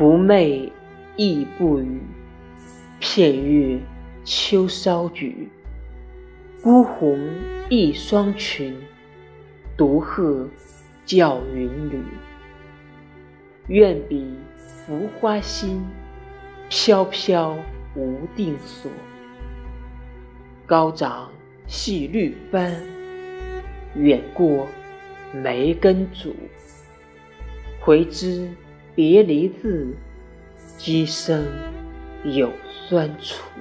不寐亦不语，片月秋稍举。孤鸿一双群，独鹤叫云旅。愿比浮花心，飘飘无定所。高长系绿帆，远过梅根渚。回之别离字，今生有酸楚。